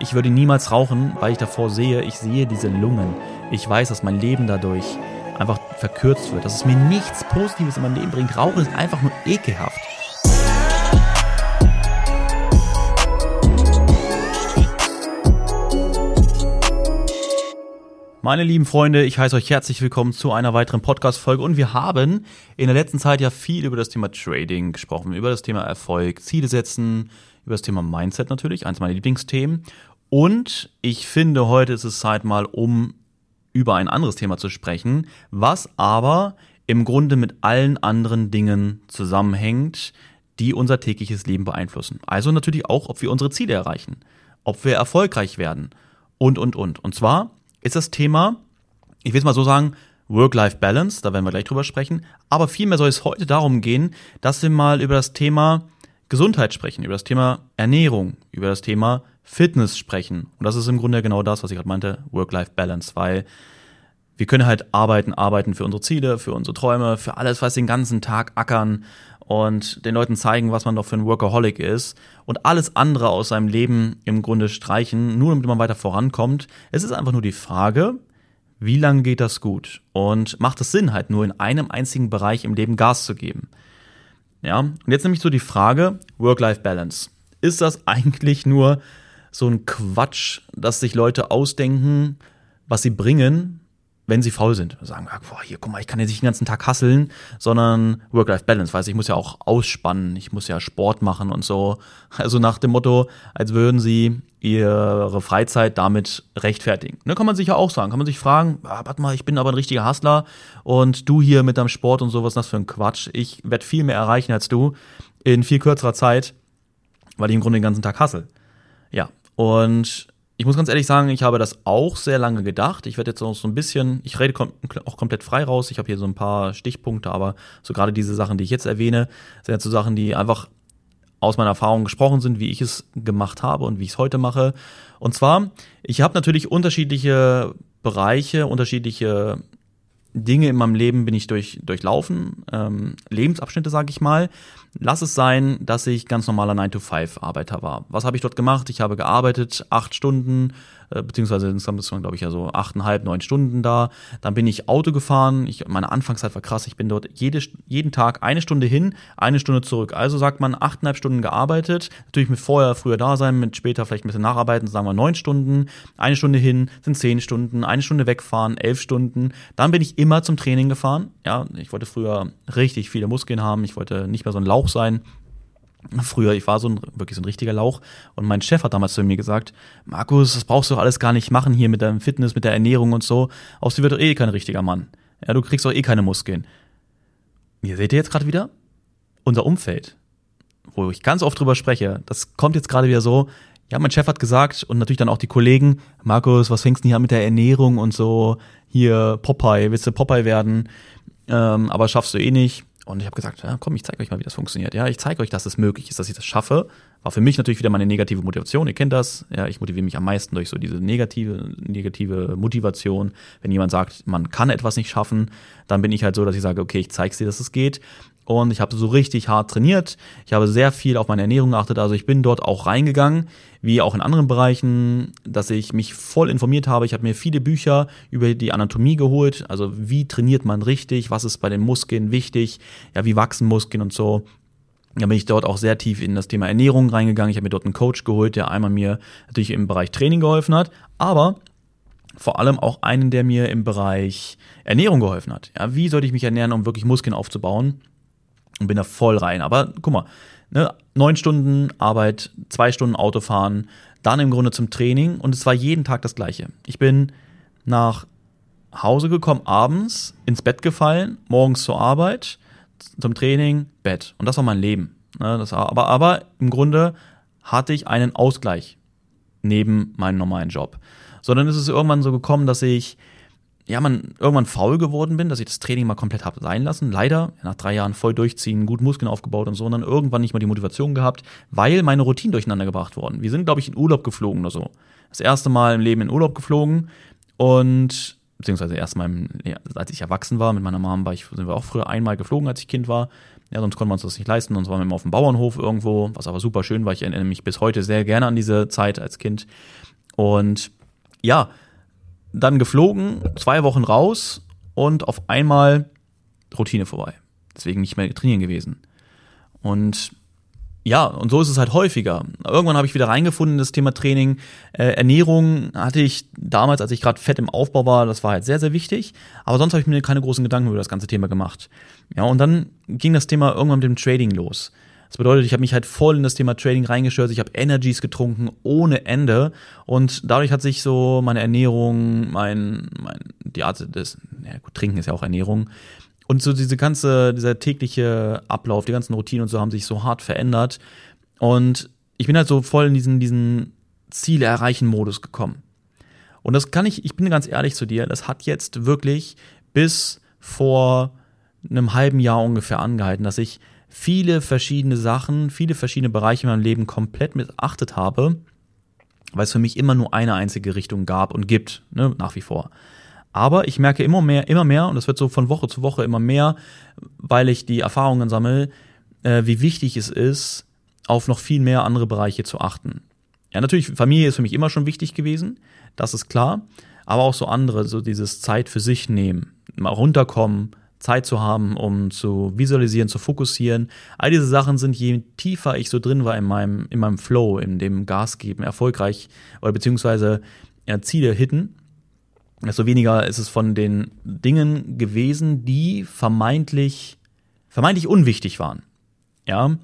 Ich würde niemals rauchen, weil ich davor sehe, ich sehe diese Lungen. Ich weiß, dass mein Leben dadurch einfach verkürzt wird, dass es mir nichts Positives in mein Leben bringt. Rauchen ist einfach nur ekelhaft. Meine lieben Freunde, ich heiße euch herzlich willkommen zu einer weiteren Podcast-Folge und wir haben in der letzten Zeit ja viel über das Thema Trading gesprochen, über das Thema Erfolg, Ziele setzen, über das Thema Mindset natürlich, eins meiner Lieblingsthemen. Und ich finde, heute ist es Zeit mal, um über ein anderes Thema zu sprechen, was aber im Grunde mit allen anderen Dingen zusammenhängt, die unser tägliches Leben beeinflussen. Also natürlich auch, ob wir unsere Ziele erreichen, ob wir erfolgreich werden und, und, und. Und zwar ist das Thema, ich will es mal so sagen, Work-Life-Balance, da werden wir gleich drüber sprechen, aber vielmehr soll es heute darum gehen, dass wir mal über das Thema Gesundheit sprechen, über das Thema Ernährung, über das Thema Fitness sprechen. Und das ist im Grunde genau das, was ich gerade meinte, Work-Life-Balance, weil wir können halt arbeiten, arbeiten für unsere Ziele, für unsere Träume, für alles, was den ganzen Tag ackern und den Leuten zeigen, was man doch für ein Workaholic ist und alles andere aus seinem Leben im Grunde streichen, nur damit man weiter vorankommt. Es ist einfach nur die Frage, wie lange geht das gut? Und macht es Sinn, halt nur in einem einzigen Bereich im Leben Gas zu geben? Ja, und jetzt nämlich so die Frage, Work-Life-Balance. Ist das eigentlich nur so ein Quatsch, dass sich Leute ausdenken, was sie bringen, wenn sie faul sind. Sagen, boah, hier, guck mal, ich kann jetzt nicht den ganzen Tag hasseln, sondern Work-Life-Balance. Weiß ich muss ja auch ausspannen, ich muss ja Sport machen und so. Also nach dem Motto, als würden sie ihre Freizeit damit rechtfertigen. Ne, kann man sich ja auch sagen. Kann man sich fragen, ah, warte mal, ich bin aber ein richtiger Hustler und du hier mit deinem Sport und sowas, das für ein Quatsch. Ich werde viel mehr erreichen als du in viel kürzerer Zeit, weil ich im Grunde den ganzen Tag hassel. Ja, und ich muss ganz ehrlich sagen, ich habe das auch sehr lange gedacht. Ich werde jetzt auch so ein bisschen, ich rede kom auch komplett frei raus. Ich habe hier so ein paar Stichpunkte, aber so gerade diese Sachen, die ich jetzt erwähne, sind jetzt so Sachen, die einfach aus meiner Erfahrung gesprochen sind, wie ich es gemacht habe und wie ich es heute mache. Und zwar, ich habe natürlich unterschiedliche Bereiche, unterschiedliche Dinge in meinem Leben bin ich durch, durchlaufen, ähm, Lebensabschnitte, sage ich mal. Lass es sein, dass ich ganz normaler 9-to-5-Arbeiter war. Was habe ich dort gemacht? Ich habe gearbeitet, acht Stunden, äh, beziehungsweise insgesamt waren, glaube ich, ja so achteinhalb, neun Stunden da. Dann bin ich Auto gefahren. Ich, meine Anfangszeit war krass. Ich bin dort jede, jeden Tag eine Stunde hin, eine Stunde zurück. Also sagt man achteinhalb Stunden gearbeitet. Natürlich mit vorher, früher da sein, mit später vielleicht ein bisschen nacharbeiten, sagen wir neun Stunden. Eine Stunde hin sind zehn Stunden, eine Stunde wegfahren, elf Stunden. Dann bin ich immer zum Training gefahren. Ja, ich wollte früher richtig viele Muskeln haben. Ich wollte nicht mehr so ein Lauch sein. Früher, ich war so ein, wirklich so ein richtiger Lauch. Und mein Chef hat damals zu mir gesagt, Markus, das brauchst du doch alles gar nicht machen hier mit deinem Fitness, mit der Ernährung und so. Aus dir wird doch eh kein richtiger Mann. Ja, du kriegst doch eh keine Muskeln. Ihr seht ihr jetzt gerade wieder? Unser Umfeld, wo ich ganz oft drüber spreche, das kommt jetzt gerade wieder so, ja, mein Chef hat gesagt und natürlich dann auch die Kollegen, Markus, was fängst du hier an mit der Ernährung und so, hier Popeye, willst du Popeye werden, ähm, aber schaffst du eh nicht. Und ich habe gesagt, ja, komm, ich zeige euch mal, wie das funktioniert. Ja, ich zeige euch, dass es möglich ist, dass ich das schaffe. War für mich natürlich wieder meine negative Motivation. Ihr kennt das. Ja, ich motiviere mich am meisten durch so diese negative, negative Motivation. Wenn jemand sagt, man kann etwas nicht schaffen, dann bin ich halt so, dass ich sage, okay, ich zeige dir, dass es geht. Und ich habe so richtig hart trainiert. Ich habe sehr viel auf meine Ernährung geachtet. Also ich bin dort auch reingegangen, wie auch in anderen Bereichen, dass ich mich voll informiert habe. Ich habe mir viele Bücher über die Anatomie geholt. Also wie trainiert man richtig? Was ist bei den Muskeln wichtig? Ja, wie wachsen Muskeln und so. Da bin ich dort auch sehr tief in das Thema Ernährung reingegangen. Ich habe mir dort einen Coach geholt, der einmal mir natürlich im Bereich Training geholfen hat, aber vor allem auch einen, der mir im Bereich Ernährung geholfen hat. Ja, wie sollte ich mich ernähren, um wirklich Muskeln aufzubauen? Und bin da voll rein. Aber guck mal, ne, neun Stunden Arbeit, zwei Stunden Autofahren, dann im Grunde zum Training und es war jeden Tag das Gleiche. Ich bin nach Hause gekommen, abends ins Bett gefallen, morgens zur Arbeit, zum Training, Bett. Und das war mein Leben. Ne, das war, aber, aber im Grunde hatte ich einen Ausgleich neben meinem normalen Job. Sondern ist es irgendwann so gekommen, dass ich ja, man irgendwann faul geworden bin, dass ich das Training mal komplett habe sein lassen. Leider, nach drei Jahren voll durchziehen, gut Muskeln aufgebaut und so, und dann irgendwann nicht mehr die Motivation gehabt, weil meine Routinen durcheinander gebracht wurden. Wir sind, glaube ich, in Urlaub geflogen oder so. Das erste Mal im Leben in Urlaub geflogen und beziehungsweise erst mal, im, als ich erwachsen war, mit meiner Mom war ich, sind wir auch früher einmal geflogen, als ich Kind war. Ja, sonst konnten wir uns das nicht leisten, sonst waren wir immer auf dem Bauernhof irgendwo, was aber super schön war. Ich erinnere mich bis heute sehr gerne an diese Zeit als Kind. Und ja, dann geflogen, zwei Wochen raus und auf einmal Routine vorbei. Deswegen nicht mehr trainieren gewesen. Und ja, und so ist es halt häufiger. Irgendwann habe ich wieder reingefunden in das Thema Training. Äh, Ernährung hatte ich damals, als ich gerade fett im Aufbau war, das war halt sehr, sehr wichtig. Aber sonst habe ich mir keine großen Gedanken über das ganze Thema gemacht. Ja, und dann ging das Thema irgendwann mit dem Trading los. Das bedeutet, ich habe mich halt voll in das Thema Trading reingestört. Ich habe Energies getrunken ohne Ende und dadurch hat sich so meine Ernährung, mein, mein die Art des, ja gut, Trinken ist ja auch Ernährung, und so diese ganze, dieser tägliche Ablauf, die ganzen Routinen und so haben sich so hart verändert. Und ich bin halt so voll in diesen, diesen Ziele erreichen Modus gekommen. Und das kann ich, ich bin ganz ehrlich zu dir, das hat jetzt wirklich bis vor einem halben Jahr ungefähr angehalten, dass ich viele verschiedene Sachen, viele verschiedene Bereiche in meinem Leben komplett missachtet habe, weil es für mich immer nur eine einzige Richtung gab und gibt, ne, nach wie vor. Aber ich merke immer mehr, immer mehr, und das wird so von Woche zu Woche immer mehr, weil ich die Erfahrungen sammle, äh, wie wichtig es ist, auf noch viel mehr andere Bereiche zu achten. Ja, natürlich, Familie ist für mich immer schon wichtig gewesen, das ist klar, aber auch so andere, so dieses Zeit für sich nehmen, mal runterkommen, Zeit zu haben, um zu visualisieren, zu fokussieren. All diese Sachen sind, je tiefer ich so drin war in meinem, in meinem Flow, in dem Gas geben, erfolgreich oder beziehungsweise ja, Ziele hitten, desto weniger ist es von den Dingen gewesen, die vermeintlich, vermeintlich unwichtig waren. Ja,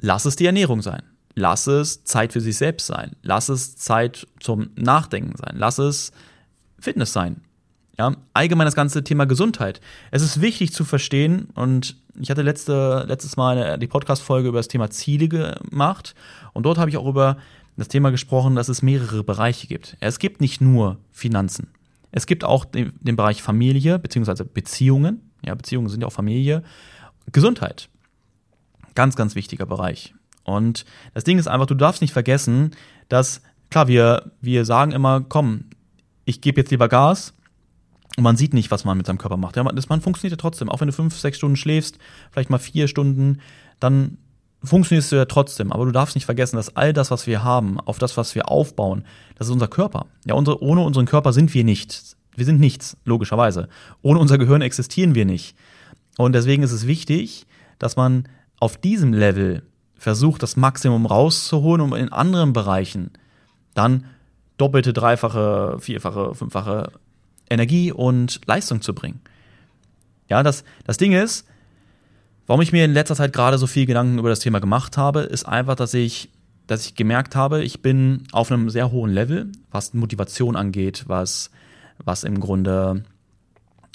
lass es die Ernährung sein. Lass es Zeit für sich selbst sein. Lass es Zeit zum Nachdenken sein. Lass es Fitness sein. Ja, allgemein das ganze Thema Gesundheit. Es ist wichtig zu verstehen und ich hatte letzte, letztes Mal die Podcast-Folge über das Thema Ziele gemacht und dort habe ich auch über das Thema gesprochen, dass es mehrere Bereiche gibt. Es gibt nicht nur Finanzen. Es gibt auch den, den Bereich Familie beziehungsweise Beziehungen. Ja, Beziehungen sind ja auch Familie. Gesundheit. Ganz, ganz wichtiger Bereich. Und das Ding ist einfach, du darfst nicht vergessen, dass, klar, wir, wir sagen immer, komm, ich gebe jetzt lieber Gas, und man sieht nicht, was man mit seinem Körper macht. Ja, man, das, man funktioniert ja trotzdem. Auch wenn du fünf, sechs Stunden schläfst, vielleicht mal vier Stunden, dann funktionierst du ja trotzdem. Aber du darfst nicht vergessen, dass all das, was wir haben, auf das, was wir aufbauen, das ist unser Körper. Ja, unsere, ohne unseren Körper sind wir nichts. Wir sind nichts, logischerweise. Ohne unser Gehirn existieren wir nicht. Und deswegen ist es wichtig, dass man auf diesem Level versucht, das Maximum rauszuholen, um in anderen Bereichen dann doppelte, dreifache, vierfache, fünffache Energie und Leistung zu bringen. Ja, das, das Ding ist, Warum ich mir in letzter Zeit gerade so viel Gedanken über das Thema gemacht habe, ist einfach, dass ich, dass ich gemerkt habe, ich bin auf einem sehr hohen Level, was Motivation angeht, was, was im Grunde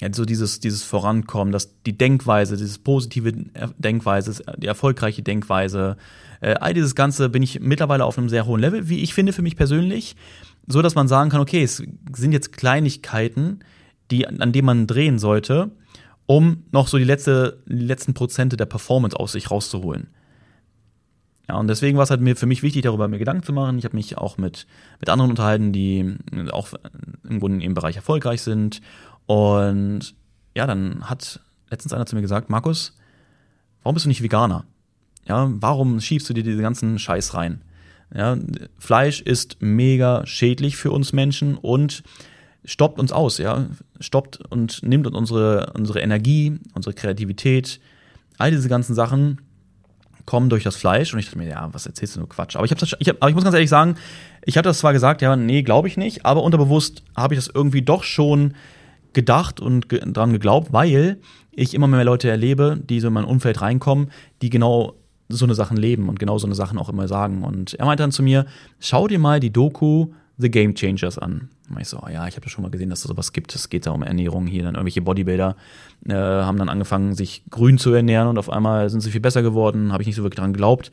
ja, so dieses, dieses Vorankommen, dass die Denkweise, dieses positive Denkweise, die erfolgreiche Denkweise, äh, all dieses Ganze bin ich mittlerweile auf einem sehr hohen Level, wie ich finde für mich persönlich, so dass man sagen kann, okay, es sind jetzt Kleinigkeiten, die, an denen man drehen sollte, um noch so die, letzte, die letzten Prozente der Performance aus sich rauszuholen. Ja, und deswegen war es halt mir für mich wichtig, darüber mir Gedanken zu machen. Ich habe mich auch mit, mit anderen unterhalten, die auch im Grunde im Bereich erfolgreich sind. Und ja, dann hat letztens einer zu mir gesagt, Markus, warum bist du nicht Veganer? Ja, warum schiebst du dir diese ganzen Scheiß rein? Ja, Fleisch ist mega schädlich für uns Menschen und stoppt uns aus, ja, stoppt und nimmt uns unsere, unsere Energie, unsere Kreativität, all diese ganzen Sachen kommen durch das Fleisch und ich dachte mir, ja, was erzählst du nur Quatsch? Aber ich habe ich hab, aber ich muss ganz ehrlich sagen, ich habe das zwar gesagt, ja, nee, glaube ich nicht, aber unterbewusst habe ich das irgendwie doch schon gedacht und ge dran geglaubt, weil ich immer mehr Leute erlebe, die so in mein Umfeld reinkommen, die genau so eine Sachen leben und genau so eine Sachen auch immer sagen. Und er meinte dann zu mir, schau dir mal die Doku The Game Changers an. Und ich so, oh ja, ich habe ja schon mal gesehen, dass es sowas gibt. Es geht da um Ernährung hier. Dann irgendwelche Bodybuilder äh, haben dann angefangen, sich grün zu ernähren und auf einmal sind sie viel besser geworden. Habe ich nicht so wirklich dran geglaubt,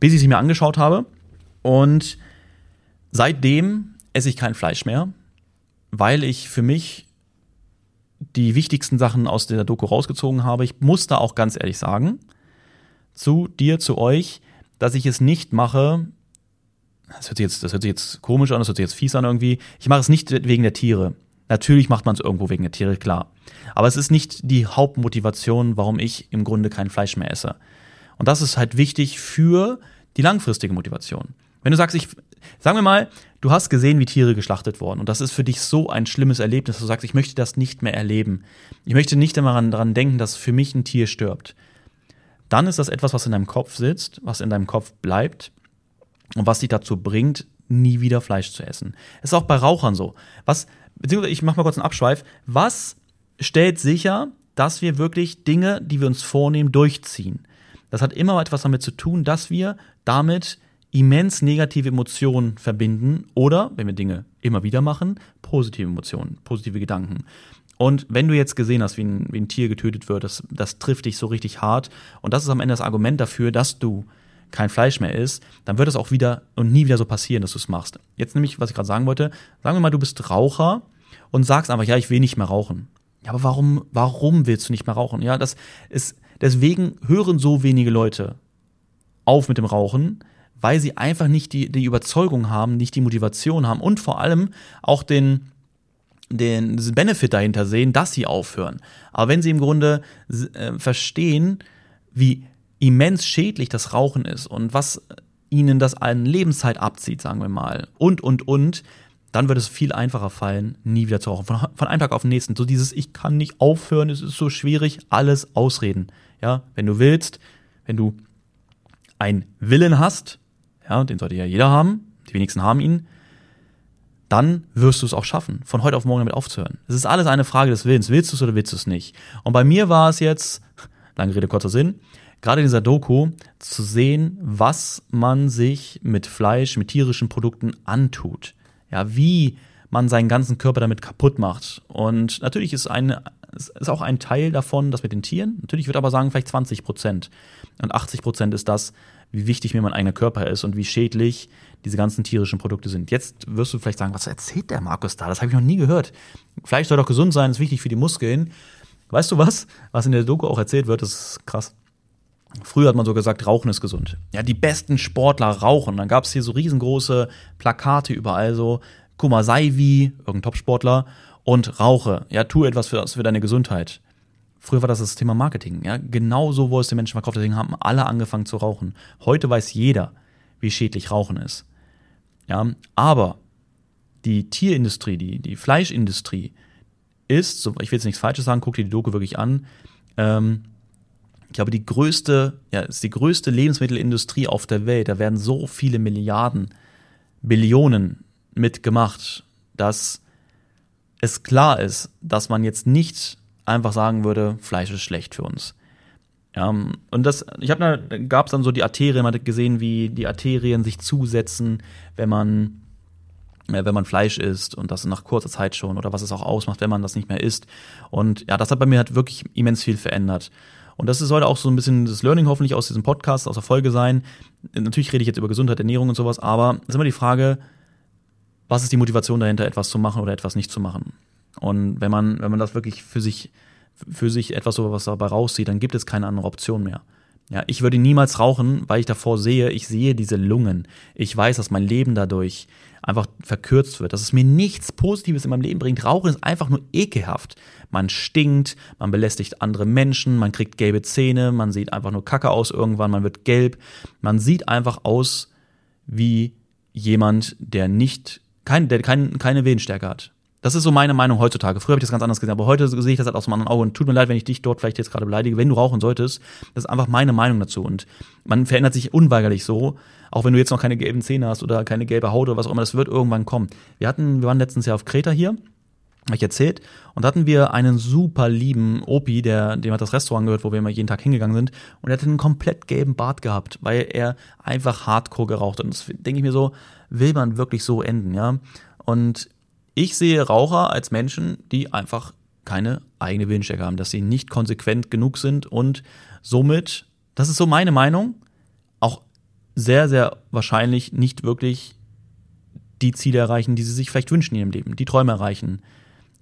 bis ich sie mir angeschaut habe. Und seitdem esse ich kein Fleisch mehr, weil ich für mich die wichtigsten Sachen aus der Doku rausgezogen habe. Ich muss da auch ganz ehrlich sagen, zu dir, zu euch, dass ich es nicht mache, das hört sich jetzt, das hört sich jetzt komisch an, das hört sich jetzt fies an irgendwie. Ich mache es nicht wegen der Tiere. Natürlich macht man es irgendwo wegen der Tiere, klar. Aber es ist nicht die Hauptmotivation, warum ich im Grunde kein Fleisch mehr esse. Und das ist halt wichtig für die langfristige Motivation. Wenn du sagst, ich, sagen wir mal, du hast gesehen, wie Tiere geschlachtet wurden. Und das ist für dich so ein schlimmes Erlebnis, dass du sagst, ich möchte das nicht mehr erleben. Ich möchte nicht immer daran denken, dass für mich ein Tier stirbt. Dann ist das etwas, was in deinem Kopf sitzt, was in deinem Kopf bleibt und was dich dazu bringt, nie wieder Fleisch zu essen. ist auch bei Rauchern so. Was, beziehungsweise ich mach mal kurz einen Abschweif. Was stellt sicher, dass wir wirklich Dinge, die wir uns vornehmen, durchziehen? Das hat immer etwas damit zu tun, dass wir damit immens negative Emotionen verbinden oder, wenn wir Dinge immer wieder machen, positive Emotionen, positive Gedanken. Und wenn du jetzt gesehen hast, wie ein, wie ein Tier getötet wird, das, das trifft dich so richtig hart. Und das ist am Ende das Argument dafür, dass du kein Fleisch mehr isst, dann wird es auch wieder und nie wieder so passieren, dass du es machst. Jetzt nämlich, was ich gerade sagen wollte, sagen wir mal, du bist Raucher und sagst einfach, ja, ich will nicht mehr rauchen. Ja, aber warum, warum willst du nicht mehr rauchen? Ja, das ist, deswegen hören so wenige Leute auf mit dem Rauchen, weil sie einfach nicht die, die Überzeugung haben, nicht die Motivation haben und vor allem auch den, den Benefit dahinter sehen, dass sie aufhören. Aber wenn sie im Grunde äh, verstehen, wie immens schädlich das Rauchen ist und was ihnen das an Lebenszeit abzieht, sagen wir mal, und, und, und, dann wird es viel einfacher fallen, nie wieder zu rauchen. Von, von einem Tag auf den nächsten. So dieses, ich kann nicht aufhören, es ist so schwierig, alles ausreden. Ja, wenn du willst, wenn du einen Willen hast, ja, den sollte ja jeder haben, die wenigsten haben ihn, dann wirst du es auch schaffen, von heute auf morgen damit aufzuhören. Es ist alles eine Frage des Willens. Willst du es oder willst du es nicht? Und bei mir war es jetzt, lange Rede, kurzer Sinn, gerade in dieser Doku zu sehen, was man sich mit Fleisch, mit tierischen Produkten antut. Ja, wie man seinen ganzen Körper damit kaputt macht. Und natürlich ist, eine, ist auch ein Teil davon das mit den Tieren. Natürlich würde aber sagen, vielleicht 20 Prozent. Und 80 Prozent ist das, wie wichtig mir mein eigener Körper ist und wie schädlich diese ganzen tierischen Produkte sind. Jetzt wirst du vielleicht sagen, was erzählt der Markus da? Das habe ich noch nie gehört. Fleisch soll doch gesund sein, ist wichtig für die Muskeln. Weißt du was? Was in der Doku auch erzählt wird, ist krass. Früher hat man so gesagt, Rauchen ist gesund. Ja, die besten Sportler rauchen. Dann gab es hier so riesengroße Plakate überall so, guck mal, sei wie, irgendein Topsportler, und rauche. Ja, tu etwas für, für deine Gesundheit. Früher war das das Thema Marketing. Ja, genau so wurde es den Menschen verkauft. Deswegen haben alle angefangen zu rauchen. Heute weiß jeder, wie schädlich Rauchen ist. Ja, aber die Tierindustrie, die, die Fleischindustrie ist, so, ich will jetzt nichts Falsches sagen, guck dir die Doku wirklich an. Ähm, ich glaube, die größte, ja, ist die größte Lebensmittelindustrie auf der Welt. Da werden so viele Milliarden, Billionen mitgemacht, dass es klar ist, dass man jetzt nicht einfach sagen würde, Fleisch ist schlecht für uns. Ja, und das, ich habe da gab es dann so die Arterien, man hat gesehen, wie die Arterien sich zusetzen, wenn man äh, wenn man Fleisch isst und das nach kurzer Zeit schon oder was es auch ausmacht, wenn man das nicht mehr isst. Und ja, das hat bei mir halt wirklich immens viel verändert. Und das sollte auch so ein bisschen das Learning hoffentlich aus diesem Podcast, aus der Folge sein. Natürlich rede ich jetzt über Gesundheit, Ernährung und sowas, aber es ist immer die Frage, was ist die Motivation dahinter, etwas zu machen oder etwas nicht zu machen? Und wenn man, wenn man das wirklich für sich, für sich etwas was dabei rauszieht, dann gibt es keine andere Option mehr. Ja, ich würde niemals rauchen, weil ich davor sehe, ich sehe diese Lungen. Ich weiß, dass mein Leben dadurch einfach verkürzt wird, dass es mir nichts Positives in meinem Leben bringt. Rauchen ist einfach nur ekelhaft. Man stinkt, man belästigt andere Menschen, man kriegt gelbe Zähne, man sieht einfach nur kacke aus irgendwann, man wird gelb. Man sieht einfach aus wie jemand, der nicht, kein, der kein, keine Willensstärke hat. Das ist so meine Meinung heutzutage. Früher habe ich das ganz anders gesehen, aber heute sehe ich das halt aus einem anderen Auge. Und tut mir leid, wenn ich dich dort vielleicht jetzt gerade beleidige, wenn du rauchen solltest. Das ist einfach meine Meinung dazu. Und man verändert sich unweigerlich so, auch wenn du jetzt noch keine gelben Zähne hast oder keine gelbe Haut oder was auch immer, das wird irgendwann kommen. Wir hatten, wir waren letztens Jahr auf Kreta hier, habe ich erzählt, und da hatten wir einen super lieben Opi, der, dem hat das Restaurant gehört, wo wir immer jeden Tag hingegangen sind, und er hatte einen komplett gelben Bart gehabt, weil er einfach hardcore geraucht hat. Und das denke ich mir so, will man wirklich so enden, ja? Und ich sehe Raucher als Menschen, die einfach keine eigene Willensstärke haben, dass sie nicht konsequent genug sind und somit, das ist so meine Meinung, auch sehr, sehr wahrscheinlich nicht wirklich die Ziele erreichen, die sie sich vielleicht wünschen in ihrem Leben, die Träume erreichen,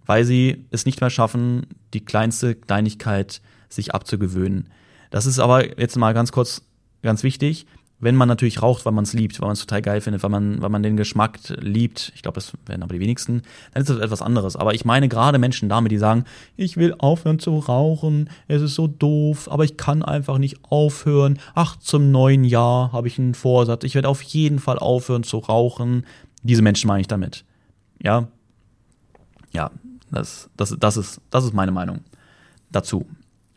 weil sie es nicht mehr schaffen, die kleinste Kleinigkeit sich abzugewöhnen. Das ist aber jetzt mal ganz kurz ganz wichtig wenn man natürlich raucht, weil man es liebt, weil man es total geil findet, weil man, weil man den Geschmack liebt, ich glaube, das werden aber die wenigsten, dann ist das etwas anderes. Aber ich meine gerade Menschen damit, die sagen, ich will aufhören zu rauchen, es ist so doof, aber ich kann einfach nicht aufhören. Ach, zum neuen Jahr habe ich einen Vorsatz, ich werde auf jeden Fall aufhören zu rauchen. Diese Menschen meine ich damit. Ja, ja, das, das, das, ist, das ist meine Meinung dazu.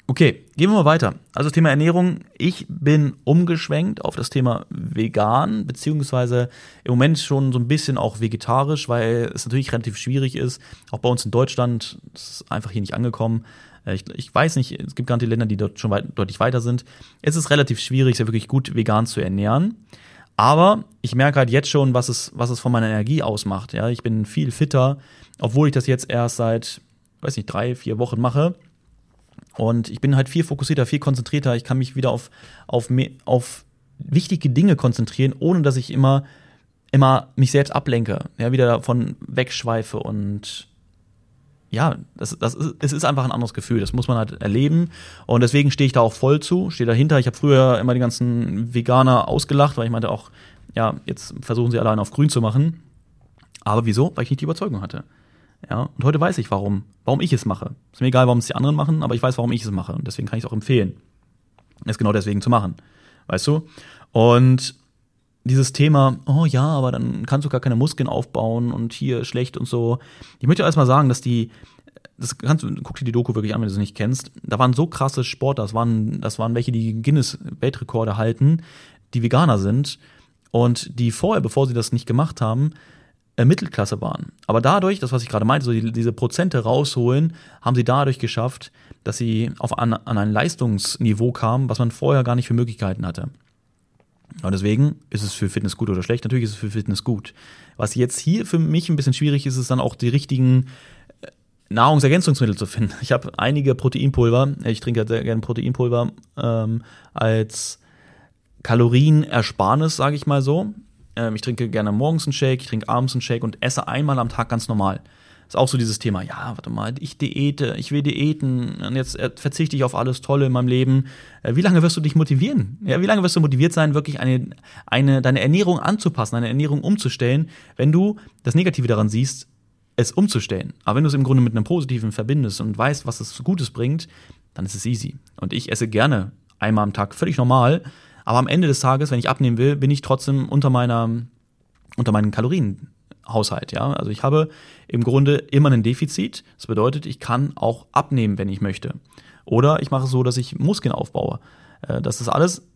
Okay, gehen wir mal weiter. Also das Thema Ernährung. Ich bin umgeschwenkt auf das Thema vegan, beziehungsweise im Moment schon so ein bisschen auch vegetarisch, weil es natürlich relativ schwierig ist. Auch bei uns in Deutschland, ist einfach hier nicht angekommen. Äh, ich, ich weiß nicht, es gibt nicht Länder, die dort schon weit, deutlich weiter sind. Es ist relativ schwierig, sich wirklich gut vegan zu ernähren. Aber ich merke halt jetzt schon, was es, was es von meiner Energie ausmacht. Ja, ich bin viel fitter, obwohl ich das jetzt erst seit, weiß nicht, drei, vier Wochen mache und ich bin halt viel fokussierter, viel konzentrierter. Ich kann mich wieder auf, auf, auf wichtige Dinge konzentrieren, ohne dass ich immer, immer mich selbst ablenke, ja, wieder davon wegschweife und ja, das, das ist, es ist einfach ein anderes Gefühl. Das muss man halt erleben. Und deswegen stehe ich da auch voll zu, stehe dahinter. Ich habe früher immer die ganzen Veganer ausgelacht, weil ich meinte auch, ja, jetzt versuchen sie allein auf grün zu machen. Aber wieso? Weil ich nicht die Überzeugung hatte. Ja, und heute weiß ich, warum, warum ich es mache. Ist mir egal, warum es die anderen machen, aber ich weiß, warum ich es mache. Und deswegen kann ich es auch empfehlen, es genau deswegen zu machen. Weißt du? Und dieses Thema, oh ja, aber dann kannst du gar keine Muskeln aufbauen und hier schlecht und so. Ich möchte erstmal sagen, dass die, das kannst du, guck dir die Doku wirklich an, wenn du sie nicht kennst. Da waren so krasse Sportler, das waren, das waren welche, die Guinness-Weltrekorde halten, die Veganer sind und die vorher, bevor sie das nicht gemacht haben, äh, Mittelklasse waren. Aber dadurch, das was ich gerade meinte, so die, diese Prozente rausholen, haben sie dadurch geschafft, dass sie auf an, an ein Leistungsniveau kamen, was man vorher gar nicht für Möglichkeiten hatte. Und deswegen ist es für Fitness gut oder schlecht. Natürlich ist es für Fitness gut. Was jetzt hier für mich ein bisschen schwierig ist, ist dann auch die richtigen äh, Nahrungsergänzungsmittel zu finden. Ich habe einige Proteinpulver, ich trinke sehr gerne Proteinpulver ähm, als Kalorienersparnis, sage ich mal so. Ähm, ich trinke gerne morgens einen Shake, ich trinke abends einen Shake und esse einmal am Tag ganz normal. Ist auch so dieses Thema, ja, warte mal, ich diete, ich will diäten und jetzt äh, verzichte ich auf alles Tolle in meinem Leben. Äh, wie lange wirst du dich motivieren? Ja, wie lange wirst du motiviert sein, wirklich eine, eine, deine Ernährung anzupassen, deine Ernährung umzustellen, wenn du das Negative daran siehst, es umzustellen. Aber wenn du es im Grunde mit einem Positiven verbindest und weißt, was es Gutes bringt, dann ist es easy. Und ich esse gerne einmal am Tag völlig normal aber am Ende des Tages, wenn ich abnehmen will, bin ich trotzdem unter meiner, unter meinen Kalorienhaushalt, ja. Also ich habe im Grunde immer ein Defizit. Das bedeutet, ich kann auch abnehmen, wenn ich möchte. Oder ich mache es so, dass ich Muskeln aufbaue. Äh, das ist alles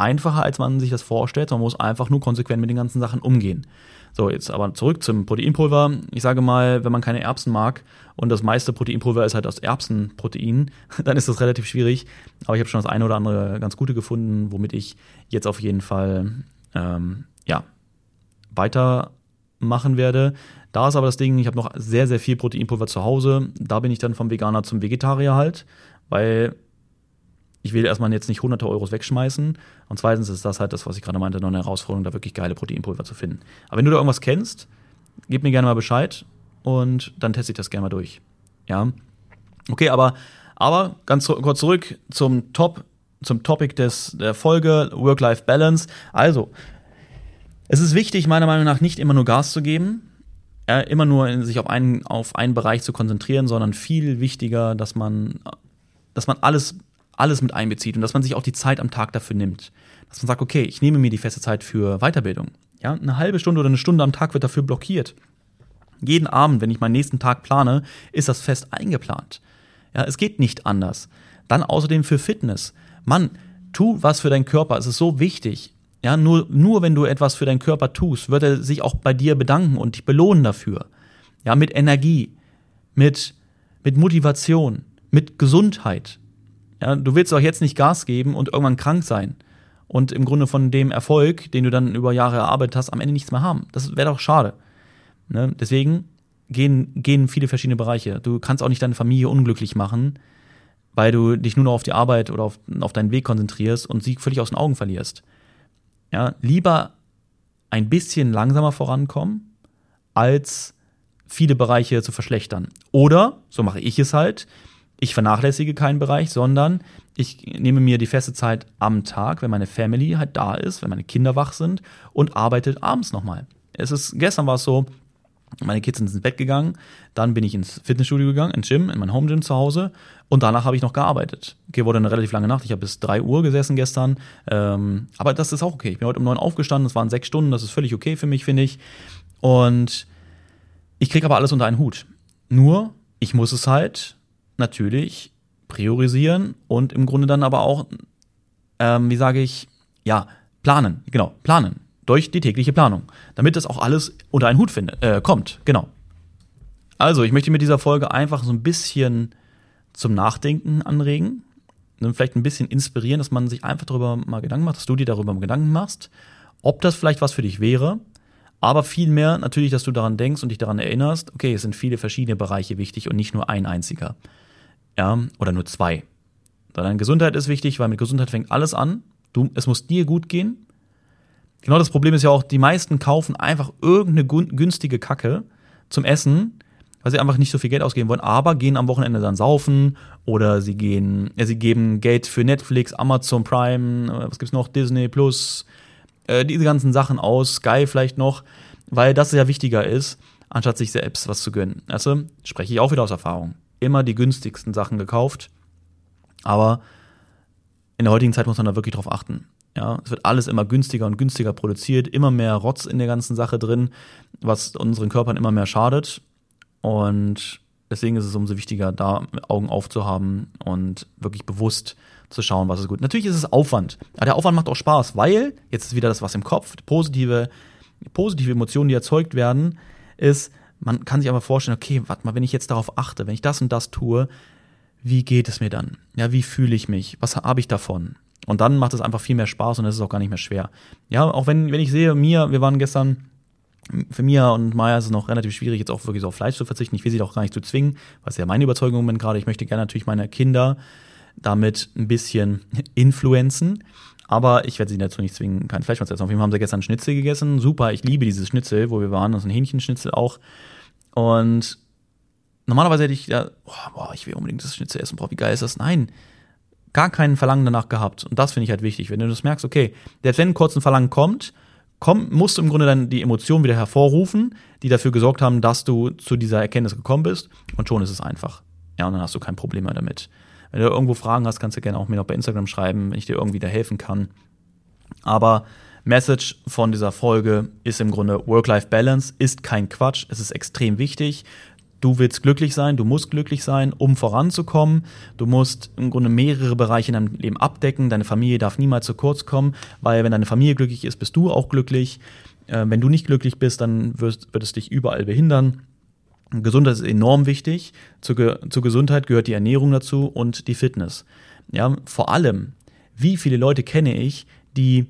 einfacher, als man sich das vorstellt. Man muss einfach nur konsequent mit den ganzen Sachen umgehen. So, jetzt aber zurück zum Proteinpulver. Ich sage mal, wenn man keine Erbsen mag und das meiste Proteinpulver ist halt aus Erbsenprotein, dann ist das relativ schwierig. Aber ich habe schon das eine oder andere ganz gute gefunden, womit ich jetzt auf jeden Fall ähm, ja, weitermachen werde. Da ist aber das Ding, ich habe noch sehr, sehr viel Proteinpulver zu Hause. Da bin ich dann vom Veganer zum Vegetarier halt, weil ich will erstmal jetzt nicht hunderte Euros wegschmeißen. Und zweitens ist das halt das, was ich gerade meinte, noch eine Herausforderung, da wirklich geile Proteinpulver zu finden. Aber wenn du da irgendwas kennst, gib mir gerne mal Bescheid und dann teste ich das gerne mal durch. Ja. Okay, aber, aber ganz kurz zurück zum Top, zum Topic des, der Folge, Work-Life-Balance. Also, es ist wichtig, meiner Meinung nach, nicht immer nur Gas zu geben, ja, immer nur in, sich auf einen, auf einen Bereich zu konzentrieren, sondern viel wichtiger, dass man, dass man alles alles mit einbezieht und dass man sich auch die Zeit am Tag dafür nimmt. Dass man sagt, okay, ich nehme mir die feste Zeit für Weiterbildung. Ja, eine halbe Stunde oder eine Stunde am Tag wird dafür blockiert. Jeden Abend, wenn ich meinen nächsten Tag plane, ist das fest eingeplant. Ja, es geht nicht anders. Dann außerdem für Fitness. Mann, tu was für deinen Körper. Es ist so wichtig. Ja, nur, nur wenn du etwas für deinen Körper tust, wird er sich auch bei dir bedanken und dich belohnen dafür. Ja, mit Energie, mit, mit Motivation, mit Gesundheit. Ja, du willst auch jetzt nicht Gas geben und irgendwann krank sein und im Grunde von dem Erfolg, den du dann über Jahre erarbeitet hast, am Ende nichts mehr haben. Das wäre doch schade. Ne? Deswegen gehen, gehen viele verschiedene Bereiche. Du kannst auch nicht deine Familie unglücklich machen, weil du dich nur noch auf die Arbeit oder auf, auf deinen Weg konzentrierst und sie völlig aus den Augen verlierst. Ja, lieber ein bisschen langsamer vorankommen, als viele Bereiche zu verschlechtern. Oder, so mache ich es halt, ich vernachlässige keinen Bereich, sondern ich nehme mir die feste Zeit am Tag, wenn meine Family halt da ist, wenn meine Kinder wach sind und arbeite abends nochmal. Es ist, gestern war es so, meine Kids sind ins Bett gegangen, dann bin ich ins Fitnessstudio gegangen, ins Gym, in mein Home Gym zu Hause und danach habe ich noch gearbeitet. Okay, wurde eine relativ lange Nacht, ich habe bis drei Uhr gesessen gestern, ähm, aber das ist auch okay. Ich bin heute um neun aufgestanden, es waren sechs Stunden, das ist völlig okay für mich, finde ich. Und ich kriege aber alles unter einen Hut. Nur, ich muss es halt natürlich priorisieren und im Grunde dann aber auch, ähm, wie sage ich, ja, planen, genau, planen. Durch die tägliche Planung. Damit das auch alles unter einen Hut findet, äh, kommt, genau. Also, ich möchte mit dieser Folge einfach so ein bisschen zum Nachdenken anregen. Und vielleicht ein bisschen inspirieren, dass man sich einfach darüber mal Gedanken macht, dass du dir darüber mal Gedanken machst, ob das vielleicht was für dich wäre. Aber vielmehr natürlich, dass du daran denkst und dich daran erinnerst, okay, es sind viele verschiedene Bereiche wichtig und nicht nur ein einziger. Ja, oder nur zwei. Sondern Gesundheit ist wichtig, weil mit Gesundheit fängt alles an. Du, es muss dir gut gehen. Genau das Problem ist ja auch, die meisten kaufen einfach irgendeine günstige Kacke zum Essen, weil sie einfach nicht so viel Geld ausgeben wollen, aber gehen am Wochenende dann saufen oder sie gehen, ja, sie geben Geld für Netflix, Amazon Prime, äh, was gibt's noch, Disney Plus, äh, diese ganzen Sachen aus, Sky vielleicht noch, weil das ja wichtiger ist, anstatt sich selbst was zu gönnen. Also spreche ich auch wieder aus Erfahrung. Immer die günstigsten Sachen gekauft, aber in der heutigen Zeit muss man da wirklich drauf achten. Ja, es wird alles immer günstiger und günstiger produziert, immer mehr Rotz in der ganzen Sache drin, was unseren Körpern immer mehr schadet. Und deswegen ist es umso wichtiger, da Augen aufzuhaben und wirklich bewusst zu schauen, was ist gut. Natürlich ist es Aufwand. Aber der Aufwand macht auch Spaß, weil, jetzt ist wieder das was im Kopf, positive, positive Emotionen, die erzeugt werden, ist, man kann sich aber vorstellen, okay, warte mal, wenn ich jetzt darauf achte, wenn ich das und das tue, wie geht es mir dann? Ja, wie fühle ich mich? Was habe ich davon? Und dann macht es einfach viel mehr Spaß und es ist auch gar nicht mehr schwer. Ja, auch wenn, wenn ich sehe, mir, wir waren gestern, für Mia und Maya ist es noch relativ schwierig, jetzt auch wirklich so auf Fleisch zu verzichten. Ich will sie doch gar nicht zu zwingen, was ja meine Überzeugung bin gerade. Ich möchte gerne natürlich meine Kinder damit ein bisschen influenzen. Aber ich werde sie dazu nicht zwingen, kein Fleisch mehr zu essen. Auf jeden Fall haben sie gestern Schnitzel gegessen. Super, ich liebe dieses Schnitzel, wo wir waren. Das ist ein Hähnchenschnitzel auch. Und normalerweise hätte ich ja, boah, ich will unbedingt das Schnitzel essen. Boah, wie geil ist das? Nein, gar keinen Verlangen danach gehabt. Und das finde ich halt wichtig. Wenn du das merkst, okay, selbst wenn kurz ein Verlangen kommt, komm, musst du im Grunde dann die Emotionen wieder hervorrufen, die dafür gesorgt haben, dass du zu dieser Erkenntnis gekommen bist. Und schon ist es einfach. Ja, und dann hast du kein Problem mehr damit. Wenn du irgendwo Fragen hast, kannst du gerne auch mir noch bei Instagram schreiben, wenn ich dir irgendwie da helfen kann. Aber Message von dieser Folge ist im Grunde Work-Life-Balance ist kein Quatsch. Es ist extrem wichtig. Du willst glücklich sein, du musst glücklich sein, um voranzukommen. Du musst im Grunde mehrere Bereiche in deinem Leben abdecken. Deine Familie darf niemals zu kurz kommen, weil wenn deine Familie glücklich ist, bist du auch glücklich. Äh, wenn du nicht glücklich bist, dann wird es dich überall behindern. Gesundheit ist enorm wichtig. Zur, zur Gesundheit gehört die Ernährung dazu und die Fitness. Ja, vor allem, wie viele Leute kenne ich, die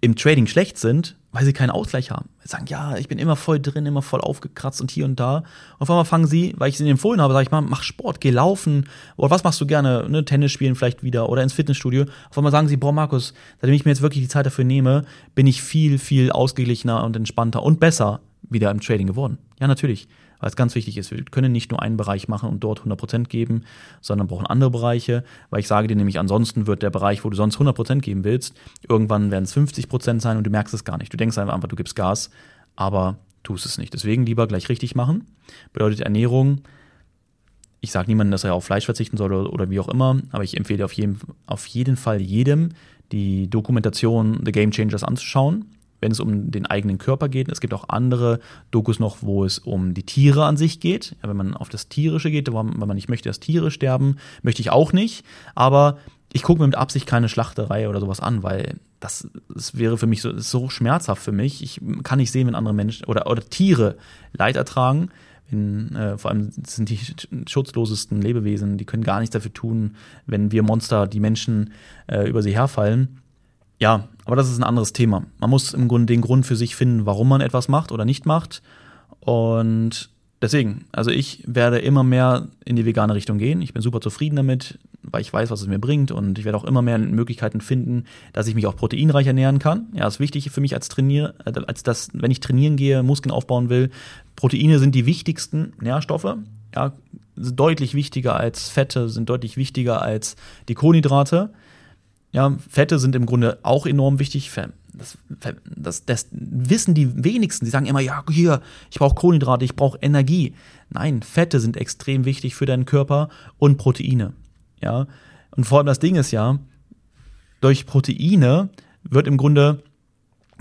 im Trading schlecht sind, weil sie keinen Ausgleich haben. Sie sagen, ja, ich bin immer voll drin, immer voll aufgekratzt und hier und da. Und auf einmal fangen sie, weil ich es ihnen empfohlen habe, sage ich mal, mach Sport, geh laufen. Oder was machst du gerne? Ne, Tennis spielen vielleicht wieder oder ins Fitnessstudio. Auf einmal sagen sie, boah, Markus, seitdem ich mir jetzt wirklich die Zeit dafür nehme, bin ich viel, viel ausgeglichener und entspannter und besser wieder im Trading geworden. Ja, natürlich weil es ganz wichtig ist. Wir können nicht nur einen Bereich machen und dort 100% geben, sondern brauchen andere Bereiche, weil ich sage dir nämlich, ansonsten wird der Bereich, wo du sonst 100% geben willst, irgendwann werden es 50% sein und du merkst es gar nicht. Du denkst einfach, du gibst Gas, aber tust es nicht. Deswegen lieber gleich richtig machen. Bedeutet Ernährung, ich sage niemandem, dass er auf Fleisch verzichten soll oder, oder, wie auch immer, aber ich empfehle auf jeden, auf jeden Fall jedem, die Dokumentation The Game Changers anzuschauen wenn es um den eigenen Körper geht. Es gibt auch andere Dokus noch, wo es um die Tiere an sich geht. Ja, wenn man auf das Tierische geht, wenn man nicht möchte, dass Tiere sterben, möchte ich auch nicht. Aber ich gucke mir mit Absicht keine Schlachterei oder sowas an, weil das, das wäre für mich so, so schmerzhaft für mich. Ich kann nicht sehen, wenn andere Menschen oder, oder Tiere Leid ertragen. Wenn, äh, vor allem sind die schutzlosesten Lebewesen, die können gar nichts dafür tun, wenn wir Monster, die Menschen äh, über sie herfallen. Ja, aber das ist ein anderes Thema. Man muss im Grunde den Grund für sich finden, warum man etwas macht oder nicht macht. Und deswegen, also ich werde immer mehr in die vegane Richtung gehen. Ich bin super zufrieden damit, weil ich weiß, was es mir bringt. Und ich werde auch immer mehr Möglichkeiten finden, dass ich mich auch proteinreich ernähren kann. Ja, das ist wichtig für mich als Trainier, äh, als das, wenn ich trainieren gehe, Muskeln aufbauen will. Proteine sind die wichtigsten Nährstoffe. Ja, sind deutlich wichtiger als Fette, sind deutlich wichtiger als die Kohlenhydrate. Ja, Fette sind im Grunde auch enorm wichtig. Das, das, das wissen die wenigsten. Sie sagen immer, ja, hier, ich brauche Kohlenhydrate, ich brauche Energie. Nein, Fette sind extrem wichtig für deinen Körper und Proteine. Ja, und vor allem das Ding ist ja, durch Proteine wird im Grunde,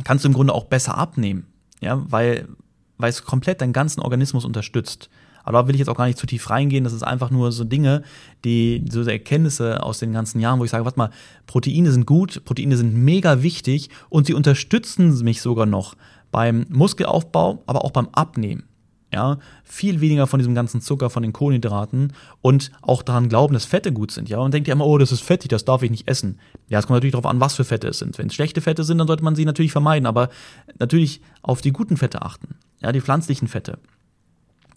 kannst du im Grunde auch besser abnehmen. Ja, weil, weil es komplett deinen ganzen Organismus unterstützt. Aber da will ich jetzt auch gar nicht zu tief reingehen. Das ist einfach nur so Dinge, die, so Erkenntnisse aus den ganzen Jahren, wo ich sage, warte mal, Proteine sind gut, Proteine sind mega wichtig und sie unterstützen mich sogar noch beim Muskelaufbau, aber auch beim Abnehmen. Ja, viel weniger von diesem ganzen Zucker, von den Kohlenhydraten und auch daran glauben, dass Fette gut sind, ja. Und denkt ja immer, oh, das ist fettig, das darf ich nicht essen. Ja, es kommt natürlich darauf an, was für Fette es sind. Wenn es schlechte Fette sind, dann sollte man sie natürlich vermeiden, aber natürlich auf die guten Fette achten. Ja, die pflanzlichen Fette.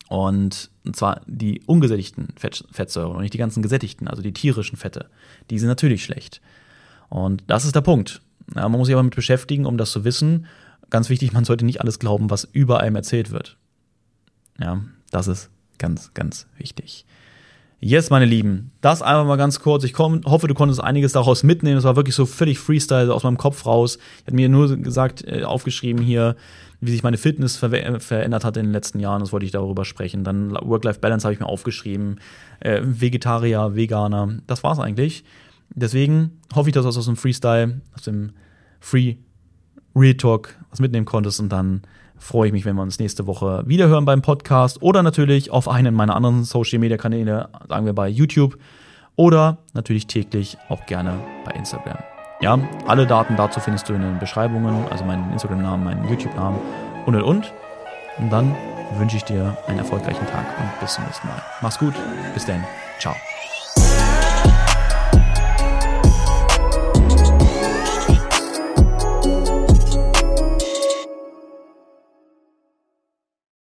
Und, und zwar die ungesättigten Fett, Fettsäuren und nicht die ganzen gesättigten, also die tierischen Fette. Die sind natürlich schlecht. Und das ist der Punkt. Ja, man muss sich aber damit beschäftigen, um das zu wissen. Ganz wichtig, man sollte nicht alles glauben, was über einem erzählt wird. Ja, das ist ganz, ganz wichtig. Yes, meine Lieben, das einfach mal ganz kurz. Ich komm, hoffe, du konntest einiges daraus mitnehmen. Es war wirklich so völlig Freestyle aus meinem Kopf raus. Ich habe mir nur gesagt, äh, aufgeschrieben hier, wie sich meine Fitness ver äh, verändert hat in den letzten Jahren. Das wollte ich darüber sprechen. Dann Work-Life-Balance habe ich mir aufgeschrieben. Äh, Vegetarier, Veganer. Das war's eigentlich. Deswegen hoffe ich, dass du aus dem Freestyle, aus dem Free Real Talk was mitnehmen konntest und dann freue ich mich, wenn wir uns nächste Woche wiederhören beim Podcast oder natürlich auf einen meiner anderen Social Media Kanäle, sagen wir bei YouTube oder natürlich täglich auch gerne bei Instagram. Ja, alle Daten dazu findest du in den Beschreibungen, also meinen Instagram-Namen, meinen YouTube-Namen und und und. Und dann wünsche ich dir einen erfolgreichen Tag und bis zum nächsten Mal. Mach's gut, bis dann, ciao.